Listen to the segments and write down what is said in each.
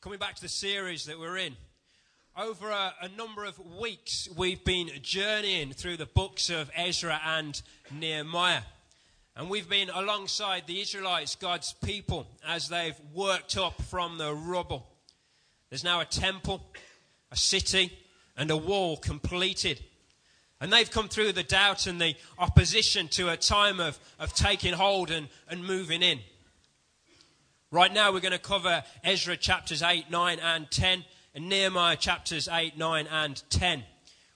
coming back to the series that we're in. Over a, a, number of weeks, we've been journeying through the books of Ezra and Nehemiah. And we've been alongside the Israelites, God's people, as they've worked up from the rubble. There's now a temple, a city, and a wall completed. And they've come through the doubt and the opposition to a time of, of taking hold and, and moving in. Right now, we're going to cover Ezra chapters 8, 9, and 10, and Nehemiah chapters 8, 9, and 10.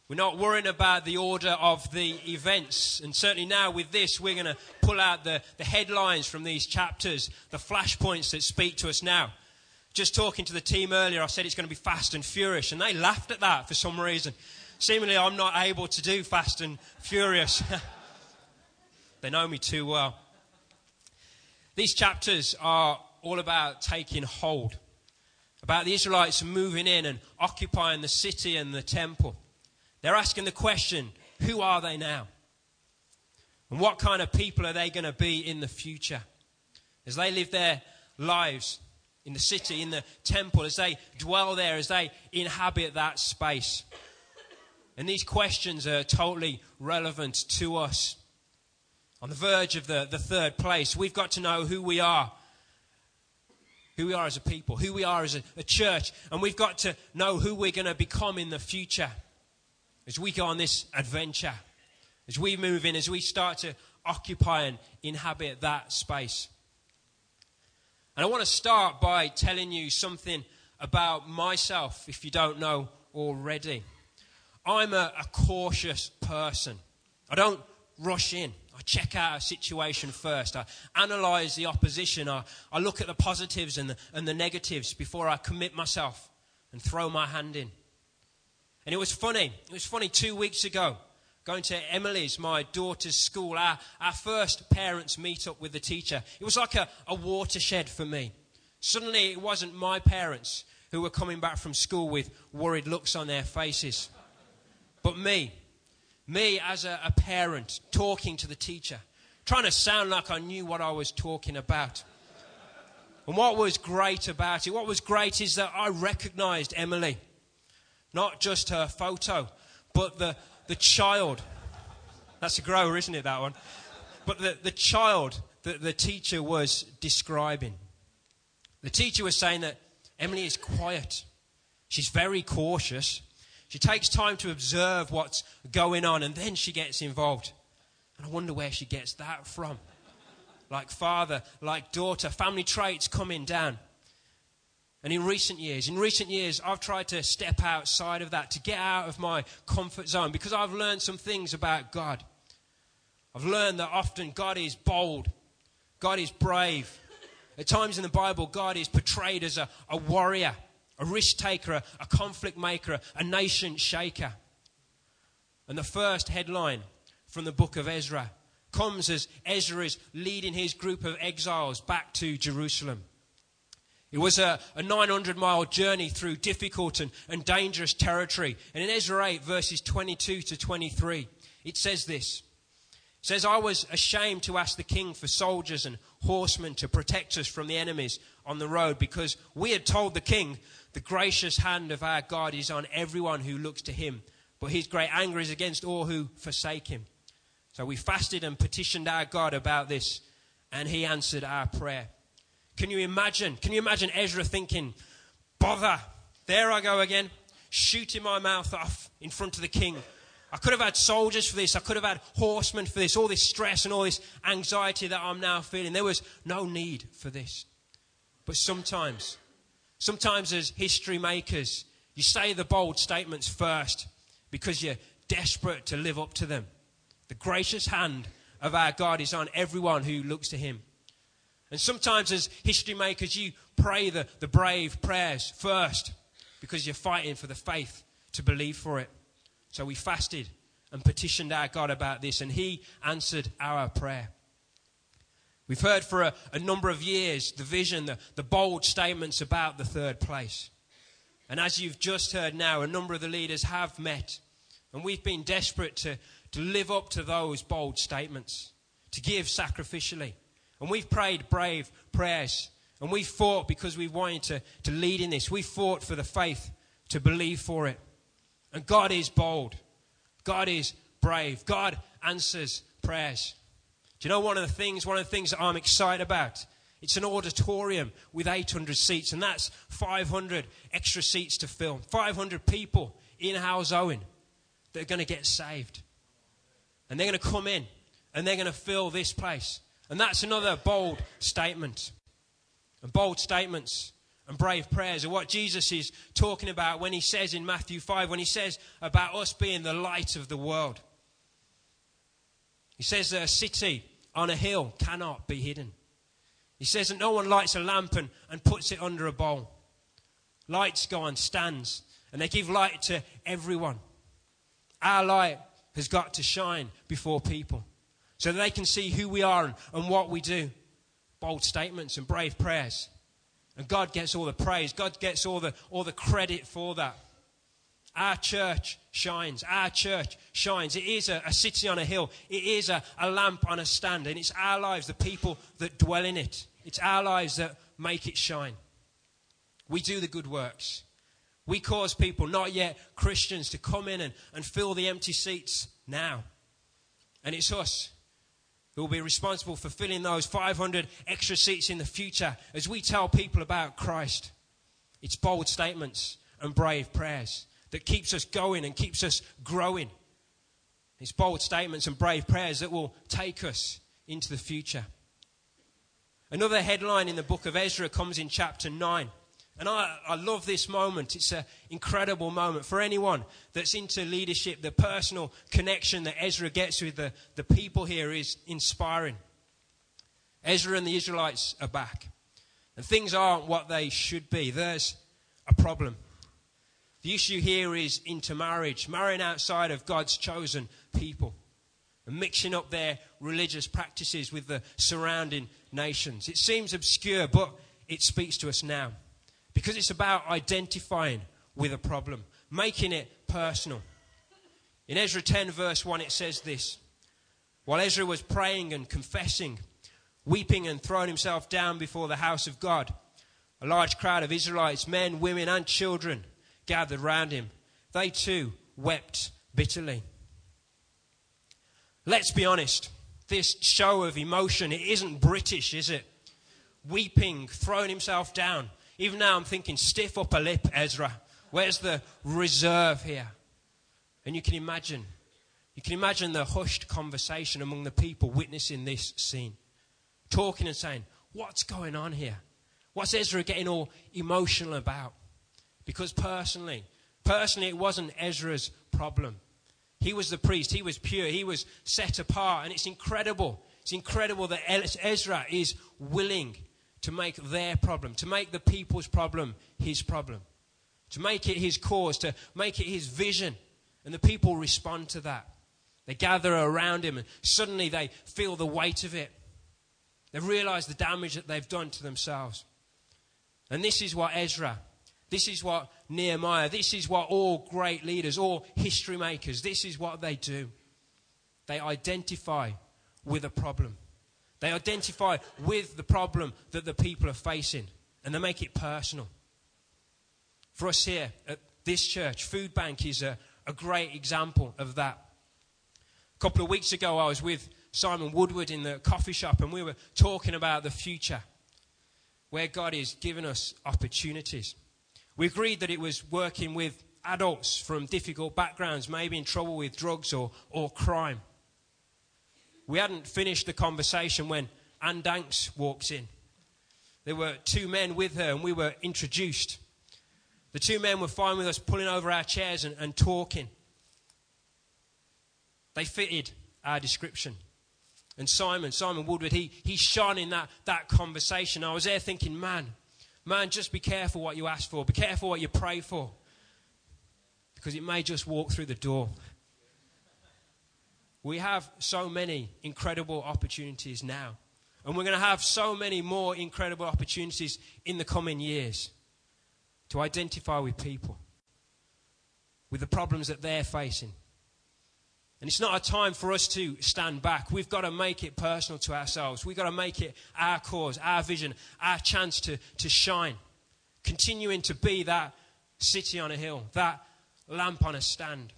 We're not worrying about the order of the events. And certainly now, with this, we're going to pull out the, the headlines from these chapters, the flashpoints that speak to us now. Just talking to the team earlier, I said it's going to be fast and furious, and they laughed at that for some reason. Seemingly, I'm not able to do fast and furious. they know me too well. These chapters are all about taking hold, about the Israelites moving in and occupying the city and the temple. They're asking the question who are they now? And what kind of people are they going to be in the future? As they live their lives in the city, in the temple, as they dwell there, as they inhabit that space. And these questions are totally relevant to us. On the verge of the, the third place, we've got to know who we are who we are as a people, who we are as a, a church, and we've got to know who we're going to become in the future as we go on this adventure, as we move in, as we start to occupy and inhabit that space. And I want to start by telling you something about myself, if you don't know already. I'm a, a cautious person. I don't rush in. I check out a situation first. I analyze the opposition. I, I look at the positives and the, and the negatives before I commit myself and throw my hand in. And it was funny. It was funny two weeks ago, going to Emily's, my daughter's school, our, our first parents' meet up with the teacher. It was like a, a watershed for me. Suddenly, it wasn't my parents who were coming back from school with worried looks on their faces, but me me as a, a parent talking to the teacher, trying to sound like I knew what I was talking about. And what was great about it, what was great is that I recognized Emily. Not just her photo, but the, the child. That's a grower, isn't it, that one? But the, the child that the teacher was describing. The teacher was saying that Emily is quiet. She's very cautious. She takes time to observe what's going on and then she gets involved. And I wonder where she gets that from. Like father, like daughter, family traits coming down. And in recent years, in recent years, I've tried to step outside of that, to get out of my comfort zone, because I've learned some things about God. I've learned that often God is bold, God is brave. At times in the Bible, God is portrayed as a, a warrior a risk taker, a, conflict maker, a nation shaker. And the first headline from the book of Ezra comes as Ezra is leading his group of exiles back to Jerusalem. It was a, a 900 mile journey through difficult and, and dangerous territory. And in Ezra 8, verses 22 to 23, it says this. It says, I was ashamed to ask the king for soldiers and horsemen to protect us from the enemies on the road because we had told the king the gracious hand of our God is on everyone who looks to him, but his great anger is against all who forsake him. So we fasted and petitioned our God about this, and he answered our prayer. Can you imagine? Can you imagine Ezra thinking, bother, there I go again, shooting my mouth off in front of the king. I could have had soldiers for this. I could have had horsemen for this. All this stress and all this anxiety that I'm now feeling. There was no need for this. But sometimes Sometimes, as history makers, you say the bold statements first because you're desperate to live up to them. The gracious hand of our God is on everyone who looks to Him. And sometimes, as history makers, you pray the, the brave prayers first because you're fighting for the faith to believe for it. So we fasted and petitioned our God about this, and He answered our prayer. We've heard for a, a number of years the vision, the, the bold statements about the third place. And as you've just heard now, a number of the leaders have met. And we've been desperate to, to live up to those bold statements, to give sacrificially. And we've prayed brave prayers. And we fought because we wanted to, to lead in this. We fought for the faith to believe for it. And God is bold. God is brave. God answers prayers. You know one of the things, one of the things that I'm excited about? It's an auditorium with 800 seats, and that's 500 extra seats to fill. 500 people in Halesowen that are going to get saved. And they're going to come in and they're going to fill this place. And that's another bold statement. And bold statements and brave prayers are what Jesus is talking about when he says in Matthew 5, when he says about us being the light of the world. He says that a city on a hill cannot be hidden. He says that no one lights a lamp and, and puts it under a bowl. Lights go on stands and they give light to everyone. Our light has got to shine before people so that they can see who we are and, and what we do. Bold statements and brave prayers. And God gets all the praise, God gets all the, all the credit for that. Our church shines. Our church shines. It is a, a city on a hill. It is a, a lamp on a stand. And it's our lives, the people that dwell in it. It's our lives that make it shine. We do the good works. We cause people, not yet Christians, to come in and, and fill the empty seats now. And it's us who will be responsible for filling those 500 extra seats in the future as we tell people about Christ. It's bold statements and brave prayers that keeps us going and keeps us growing. It's bold statements and brave prayers that will take us into the future. Another headline in the book of Ezra comes in chapter 9. And I, I love this moment. It's an incredible moment for anyone that's into leadership. The personal connection that Ezra gets with the, the people here is inspiring. Ezra and the Israelites are back. And things aren't what they should be. There's a problem. The issue here is intermarriage, marrying outside of God's chosen people, and mixing up their religious practices with the surrounding nations. It seems obscure, but it speaks to us now. Because it's about identifying with a problem, making it personal. In Ezra 10, verse 1, it says this While Ezra was praying and confessing, weeping and throwing himself down before the house of God, a large crowd of Israelites, men, women, and children, gathered round him. They too wept bitterly. Let's be honest. This show of emotion, it isn't British, is it? Weeping, throwing himself down, even now, I'm thinking, stiff upper lip, Ezra. Where's the reserve here? And you can imagine, you can imagine the hushed conversation among the people witnessing this scene, talking and saying, What's going on here? What's Ezra getting all emotional about? Because personally, personally, it wasn't Ezra's problem. He was the priest, he was pure, he was set apart, and it's incredible. It's incredible that Ezra is willing to make their problem, to make the people's problem his problem, to make it his cause, to make it his vision. And the people respond to that. They gather around him and suddenly they feel the weight of it. They realize the damage that they've done to themselves. And this is what Ezra, this is what Nehemiah, this is what all great leaders, all history makers, this is what they do. They identify with a problem. They identify with the problem that the people are facing and they make it personal. For us here at this church, Food Bank is a, a great example of that. A couple of weeks ago, I was with Simon Woodward in the coffee shop and we were talking about the future, where God is giving us opportunities. We agreed that it was working with adults from difficult backgrounds, maybe in trouble with drugs or, or crime. We hadn't finished the conversation when Anne Danks walks in. There were two men with her, and we were introduced. The two men were fine with us pulling over our chairs and, and talking. They fitted our description. And Simon, Simon Woodward, he, he shone in that, that conversation. I was there thinking, man, man, just be careful what you ask for. Be careful what you pray for. Because it may just walk through the door. We have so many incredible opportunities now. And we're going to have so many more incredible opportunities in the coming years to identify with people, with the problems that they're facing. And it's not a time for us to stand back. We've got to make it personal to ourselves. We've got to make it our cause, our vision, our chance to, to shine. Continuing to be that city on a hill, that lamp on a stand.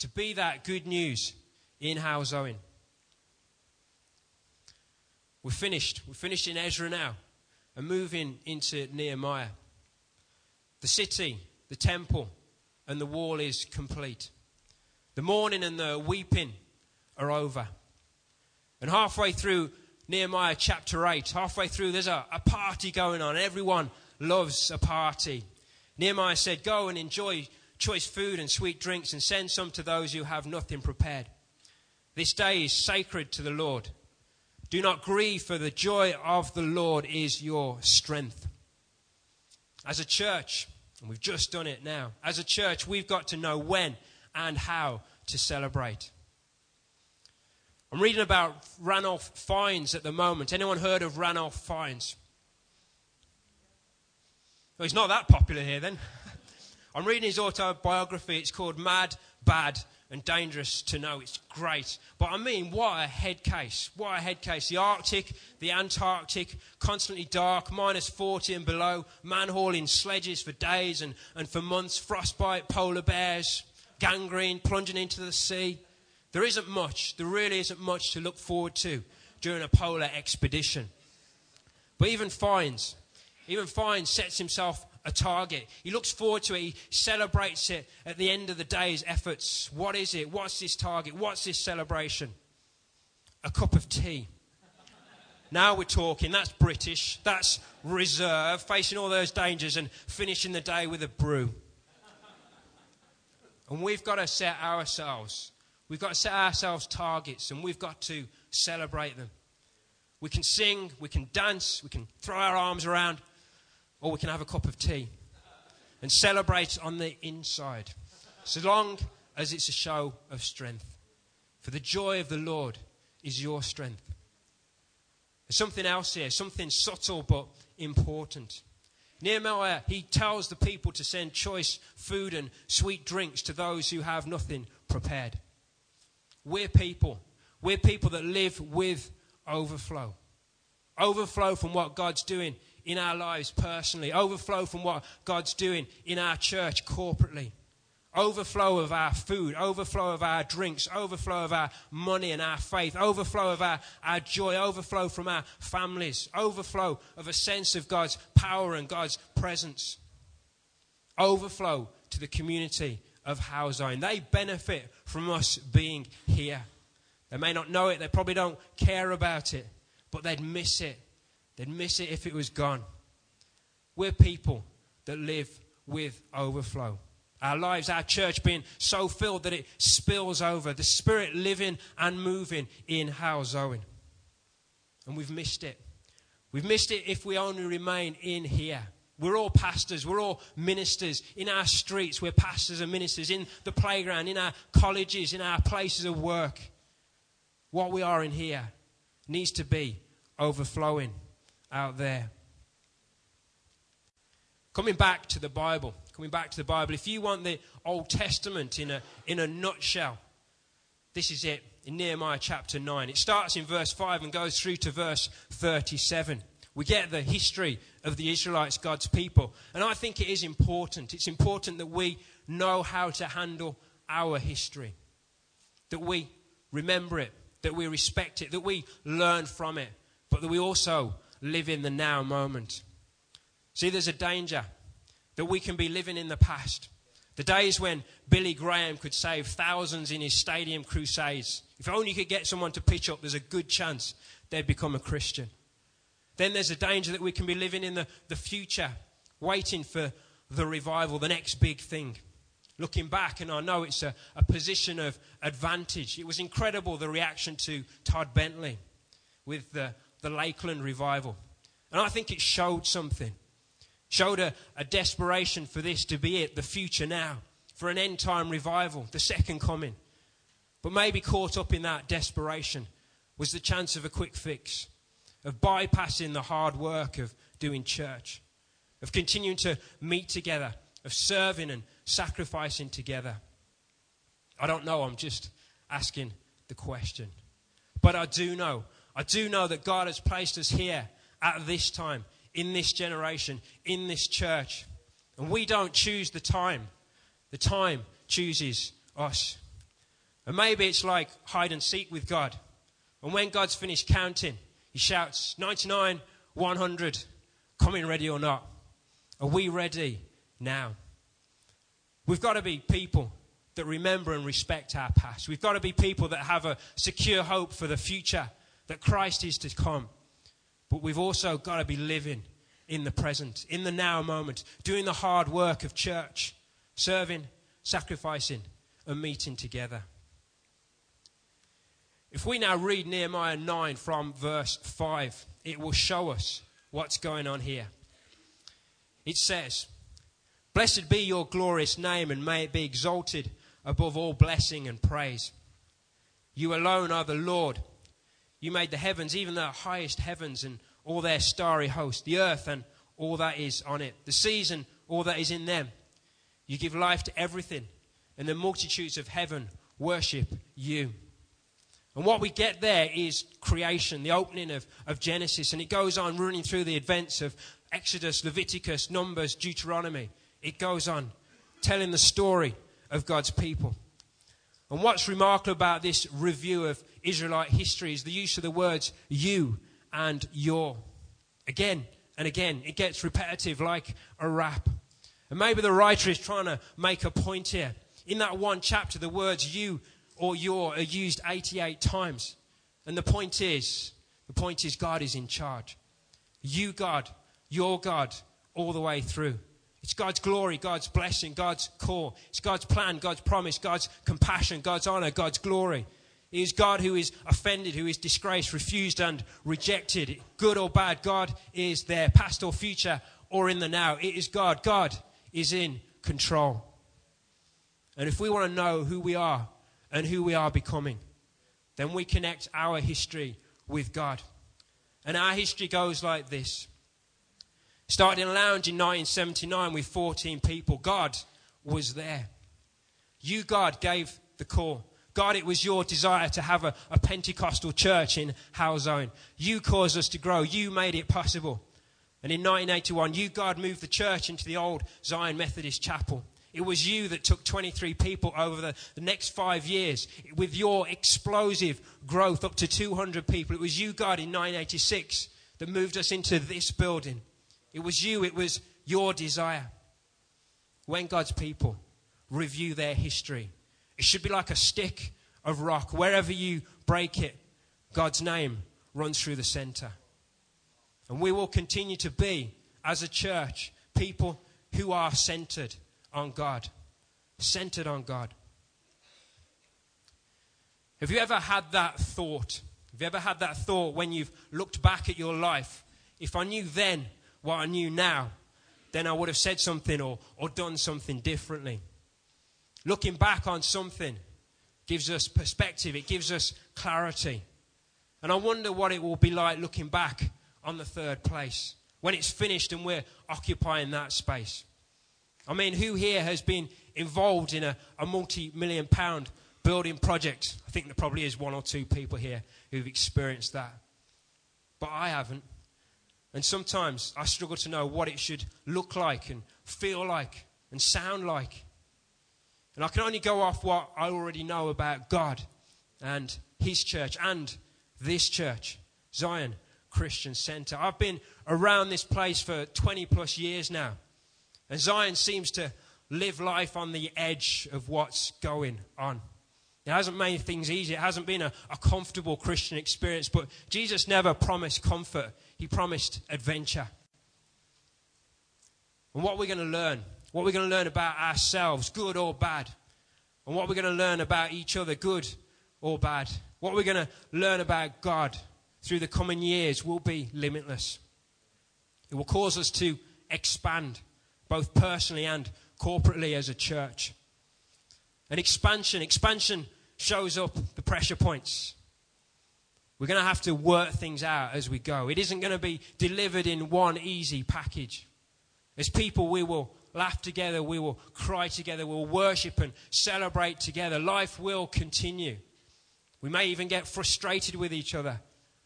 To be that good news in Halesowen. We're finished. We're finished in Ezra now and moving into Nehemiah. The city, the temple, and the wall is complete. The mourning and the weeping are over. And halfway through Nehemiah chapter 8, halfway through, there's a, a party going on. Everyone loves a party. Nehemiah said, Go and enjoy choice food and sweet drinks and send some to those who have nothing prepared. This day is sacred to the Lord. Do not grieve, for the joy of the Lord is your strength. As a church, and we've just done it now, as a church, we've got to know when and how to celebrate. I'm reading about Ranulph Fiennes at the moment. Anyone heard of Ranulph Fiennes? Well, he's not that popular here then. I'm reading his autobiography. It's called Mad, Bad, and dangerous to know. It's great. But I mean, what a head case. What a head case. The Arctic, the Antarctic, constantly dark, minus 40 and below, man hauling sledges for days and, and for months, frostbite, polar bears, gangrene, plunging into the sea. There isn't much, there really isn't much to look forward to during a polar expedition. But even Fiennes, even Fiennes sets himself a target. He looks forward to it. He celebrates it at the end of the day's efforts. What is it? What's this target? What's this celebration? A cup of tea. Now we're talking. That's British. That's reserve, facing all those dangers and finishing the day with a brew. And we've got to set ourselves, we've got to set ourselves targets and we've got to celebrate them. We can sing, we can dance, we can throw our arms around, or we can have a cup of tea and celebrate on the inside, so long as it's a show of strength. For the joy of the Lord is your strength. There's something else here, something subtle but important. Nehemiah, he tells the people to send choice food and sweet drinks to those who have nothing prepared. We're people. We're people that live with overflow. Overflow from what God's doing in our lives personally, overflow from what God's doing in our church corporately, overflow of our food, overflow of our drinks, overflow of our money and our faith, overflow of our, our joy, overflow from our families, overflow of a sense of God's power and God's presence, overflow to the community of Owen. They benefit from us being here. They may not know it, they probably don't care about it, but they'd miss it They'd miss it if it was gone. We're people that live with overflow. Our lives, our church being so filled that it spills over. The Spirit living and moving in Halesowen. And we've missed it. We've missed it if we only remain in here. We're all pastors. We're all ministers. In our streets, we're pastors and ministers. In the playground, in our colleges, in our places of work. What we are in here needs to be overflowing out there. Coming back to the Bible, coming back to the Bible, if you want the Old Testament in a, in a nutshell, this is it in Nehemiah chapter 9. It starts in verse 5 and goes through to verse 37. We get the history of the Israelites, God's people. And I think it is important. It's important that we know how to handle our history, that we remember it, that we respect it, that we learn from it, but that we also live in the now moment. See, there's a danger that we can be living in the past. The days when Billy Graham could save thousands in his stadium crusades. If only you could get someone to pitch up, there's a good chance they'd become a Christian. Then there's a danger that we can be living in the, the future, waiting for the revival, the next big thing. Looking back, and I know it's a, a position of advantage. It was incredible the reaction to Todd Bentley with the the Lakeland revival. And I think it showed something. Showed a, a desperation for this to be it, the future now, for an end time revival, the second coming. But maybe caught up in that desperation was the chance of a quick fix, of bypassing the hard work of doing church, of continuing to meet together, of serving and sacrificing together. I don't know, I'm just asking the question. But I do know, I do know that God has placed us here at this time, in this generation, in this church. And we don't choose the time, the time chooses us. And maybe it's like hide and seek with God. And when God's finished counting, he shouts, 99, 100, coming ready or not. Are we ready now? We've got to be people that remember and respect our past. We've got to be people that have a secure hope for the future, that Christ is to come. But we've also got to be living in the present, in the now moment, doing the hard work of church, serving, sacrificing, and meeting together. If we now read Nehemiah 9 from verse 5, it will show us what's going on here. It says, Blessed be your glorious name, and may it be exalted above all blessing and praise. You alone are the Lord. You made the heavens, even the highest heavens, and all their starry host, the earth and all that is on it, the seas and all that is in them. You give life to everything, and the multitudes of heaven worship you. And what we get there is creation, the opening of, of Genesis, and it goes on running through the events of Exodus, Leviticus, Numbers, Deuteronomy. It goes on telling the story of God's people. And what's remarkable about this review of Israelite history is the use of the words you and your. Again and again, it gets repetitive like a rap. And maybe the writer is trying to make a point here. In that one chapter, the words you or your are used 88 times. And the point is, the point is God is in charge. You, God, your God, all the way through. It's God's glory, God's blessing, God's call. It's God's plan, God's promise, God's compassion, God's honor, God's glory. It is God who is offended, who is disgraced, refused, and rejected. Good or bad, God is there, past or future, or in the now. It is God. God is in control. And if we want to know who we are and who we are becoming, then we connect our history with God. And our history goes like this. Started in a lounge in 1979 with 14 people. God was there. You, God, gave the call. God, it was your desire to have a, a Pentecostal church in Halesowen. You caused us to grow. You made it possible. And in 1981, you, God, moved the church into the old Zion Methodist Chapel. It was you that took 23 people over the, the, next five years with your explosive growth up to 200 people. It was you, God, in 1986 that moved us into this building. It was you, it was your desire. When God's people review their history, it should be like a stick of rock. Wherever you break it, God's name runs through the center. And we will continue to be, as a church, people who are centered on God. Centered on God. Have you ever had that thought? Have you ever had that thought when you've looked back at your life? If I knew then what I knew now, then I would have said something or, or done something differently. Looking back on something gives us perspective, it gives us clarity. And I wonder what it will be like looking back on the third place when it's finished and we're occupying that space. I mean, who here has been involved in a, a multi million pound building project? I think there probably is one or two people here who've experienced that. But I haven't. And sometimes I struggle to know what it should look like and feel like and sound like. And I can only go off what I already know about God and His church and this church, Zion Christian Center. I've been around this place for 20 plus years now. And Zion seems to live life on the edge of what's going on. It hasn't made things easy. It hasn't been a, a comfortable Christian experience, but Jesus never promised comfort. He promised adventure. And what we're going to learn, what we're going to learn about ourselves, good or bad, and what we're going to learn about each other, good or bad, what we're going to learn about God through the coming years will be limitless. It will cause us to expand, both personally and corporately as a church. And expansion, expansion shows up the pressure points. We're going to have to work things out as we go. It isn't going to be delivered in one easy package. As people, we will laugh together, we will cry together, we'll worship and celebrate together. Life will continue. We may even get frustrated with each other.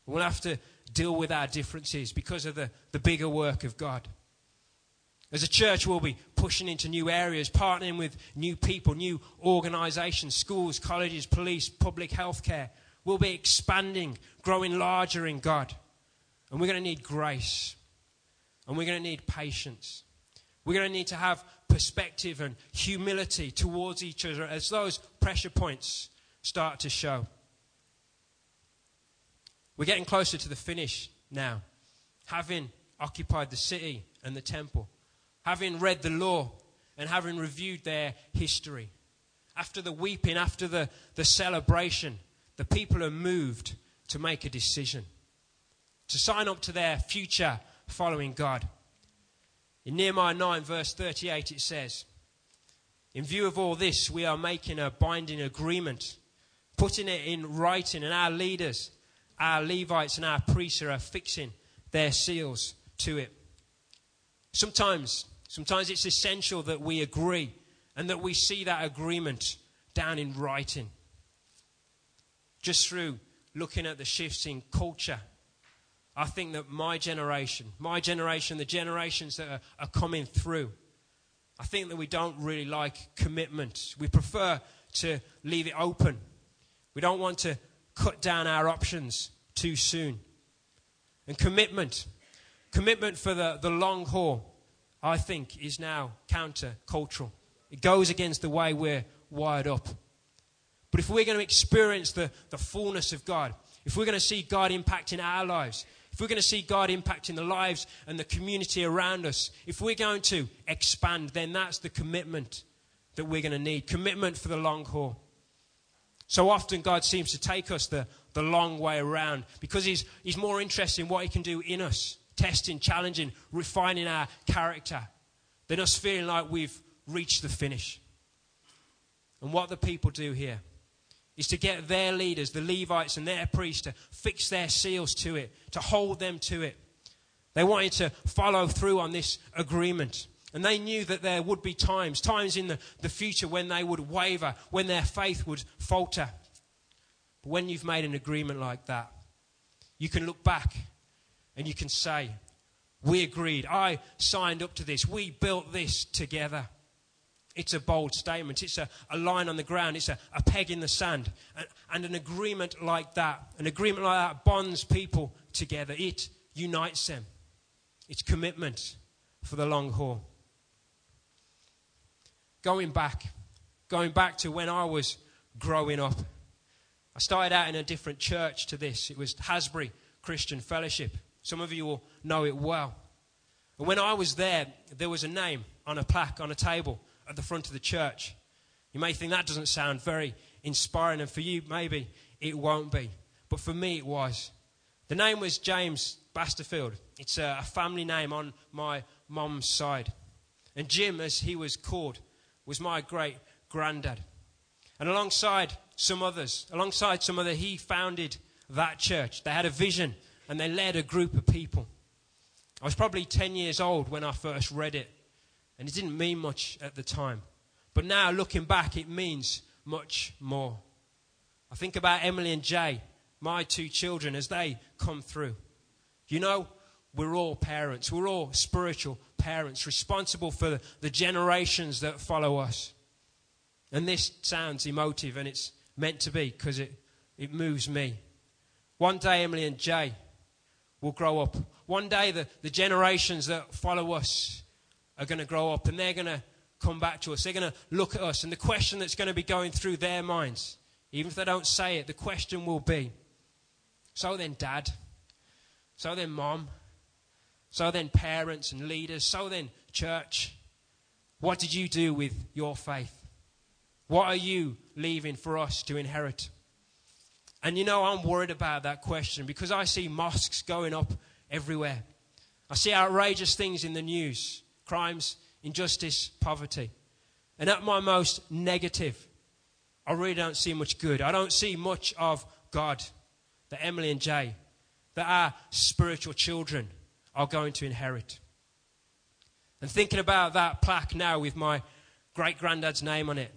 We'll have to deal with our differences because of the, the bigger work of God. As a church, we'll be pushing into new areas, partnering with new people, new organizations, schools, colleges, police, public health care. We'll be expanding, growing larger in God. And we're going to need grace. And we're going to need patience. We're going to need to have perspective and humility towards each other as those pressure points start to show. We're getting closer to the finish now, having occupied the city and the temple, having read the law and having reviewed their history. After the weeping, after the, the celebration, the people are moved to make a decision, to sign up to their future following God. In Nehemiah 9, verse 38, it says, In view of all this, we are making a binding agreement, putting it in writing, and our leaders, our Levites, and our priests are affixing their seals to it. Sometimes, sometimes it's essential that we agree and that we see that agreement down in writing. Just through looking at the shifts in culture I think that my generation, my generation, the generations that are, are coming through, I think that we don't really like commitment. We prefer to leave it open. We don't want to cut down our options too soon. And commitment, commitment for the, the long haul, I think, is now counter-cultural. It goes against the way we're wired up. But if we're going to experience the, the fullness of God, if we're going to see God impacting our lives, if we're going to see God impacting the lives and the community around us, if we're going to expand, then that's the commitment that we're going to need commitment for the long haul. So often, God seems to take us the, the long way around because he's, he's more interested in what He can do in us, testing, challenging, refining our character, than us feeling like we've reached the finish. And what the people do here is to get their leaders, the Levites and their priests, to fix their seals to it, to hold them to it. They wanted to follow through on this agreement. And they knew that there would be times, times in the, the future when they would waver, when their faith would falter. But when you've made an agreement like that, you can look back and you can say, We agreed. I signed up to this. We built this together. It's a bold statement. It's a, a line on the ground. It's a, a peg in the sand. And, and an agreement like that, an agreement like that bonds people together. It unites them. It's commitment for the long haul. Going back, going back to when I was growing up, I started out in a different church to this. It was Hasbury Christian Fellowship. Some of you will know it well. And when I was there, there was a name on a plaque on a table at the front of the church. You may think that doesn't sound very inspiring, and for you, maybe it won't be. But for me, it was. The name was James Basterfield. It's a family name on my mom's side. And Jim, as he was called, was my great granddad. And alongside some others, alongside some other, he founded that church. They had a vision and they led a group of people. I was probably 10 years old when I first read it. And it didn't mean much at the time. But now, looking back, it means much more. I think about Emily and Jay, my two children, as they come through. You know, we're all parents. We're all spiritual parents, responsible for the generations that follow us. And this sounds emotive, and it's meant to be because it, it moves me. One day, Emily and Jay will grow up. One day, the, the generations that follow us are going to grow up and they're going to come back to us. They're going to look at us. And the question that's going to be going through their minds, even if they don't say it, the question will be so then, dad, so then, mom, so then, parents and leaders, so then, church, what did you do with your faith? What are you leaving for us to inherit? And you know, I'm worried about that question because I see mosques going up everywhere. I see outrageous things in the news crimes, injustice, poverty. And at my most negative, I really don't see much good. I don't see much of God that Emily and Jay, that our spiritual children are going to inherit. And thinking about that plaque now with my great granddad's name on it,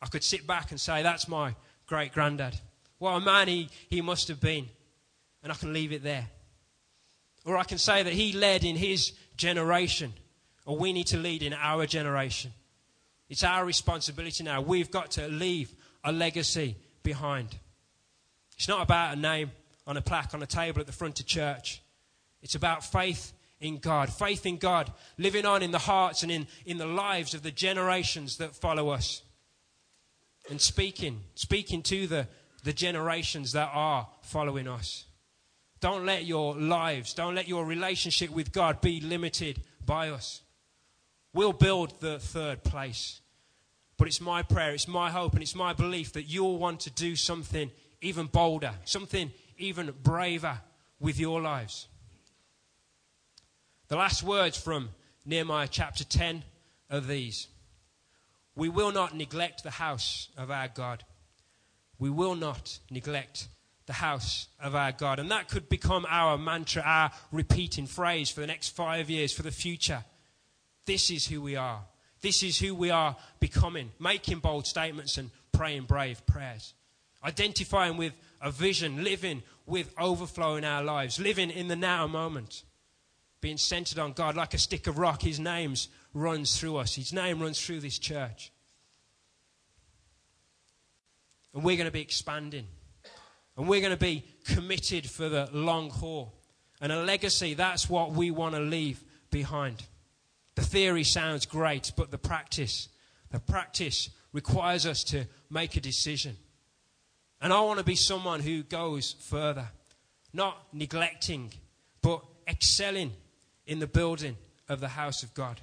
I could sit back and say, That's my great granddad. What a man he, he must have been. And I can leave it there. Or I can say that he led in his generation, or we need to lead in our generation. It's our responsibility now. We've got to leave a legacy behind. It's not about a name on a plaque on a table at the front of church. It's about faith in God. Faith in God living on in the hearts and in, in the lives of the generations that follow us. And speaking, speaking to the, the generations that are following us. Don't let your lives, don't let your relationship with God be limited by us. We'll build the third place. But it's my prayer, it's my hope, and it's my belief that you'll want to do something even bolder, something even braver with your lives. The last words from Nehemiah chapter 10 are these We will not neglect the house of our God. We will not neglect the house of our God. And that could become our mantra, our repeating phrase for the next five years, for the future. This is who we are. This is who we are becoming, making bold statements and praying brave prayers. Identifying with a vision, living with overflow in our lives, living in the now moment, being centered on God like a stick of rock. His name runs through us, His name runs through this church. And we're going to be expanding. And we're going to be committed for the long haul. And a legacy, that's what we want to leave behind. The theory sounds great, but the practice, the practice requires us to make a decision. And I want to be someone who goes further, not neglecting, but excelling in the building of the house of God.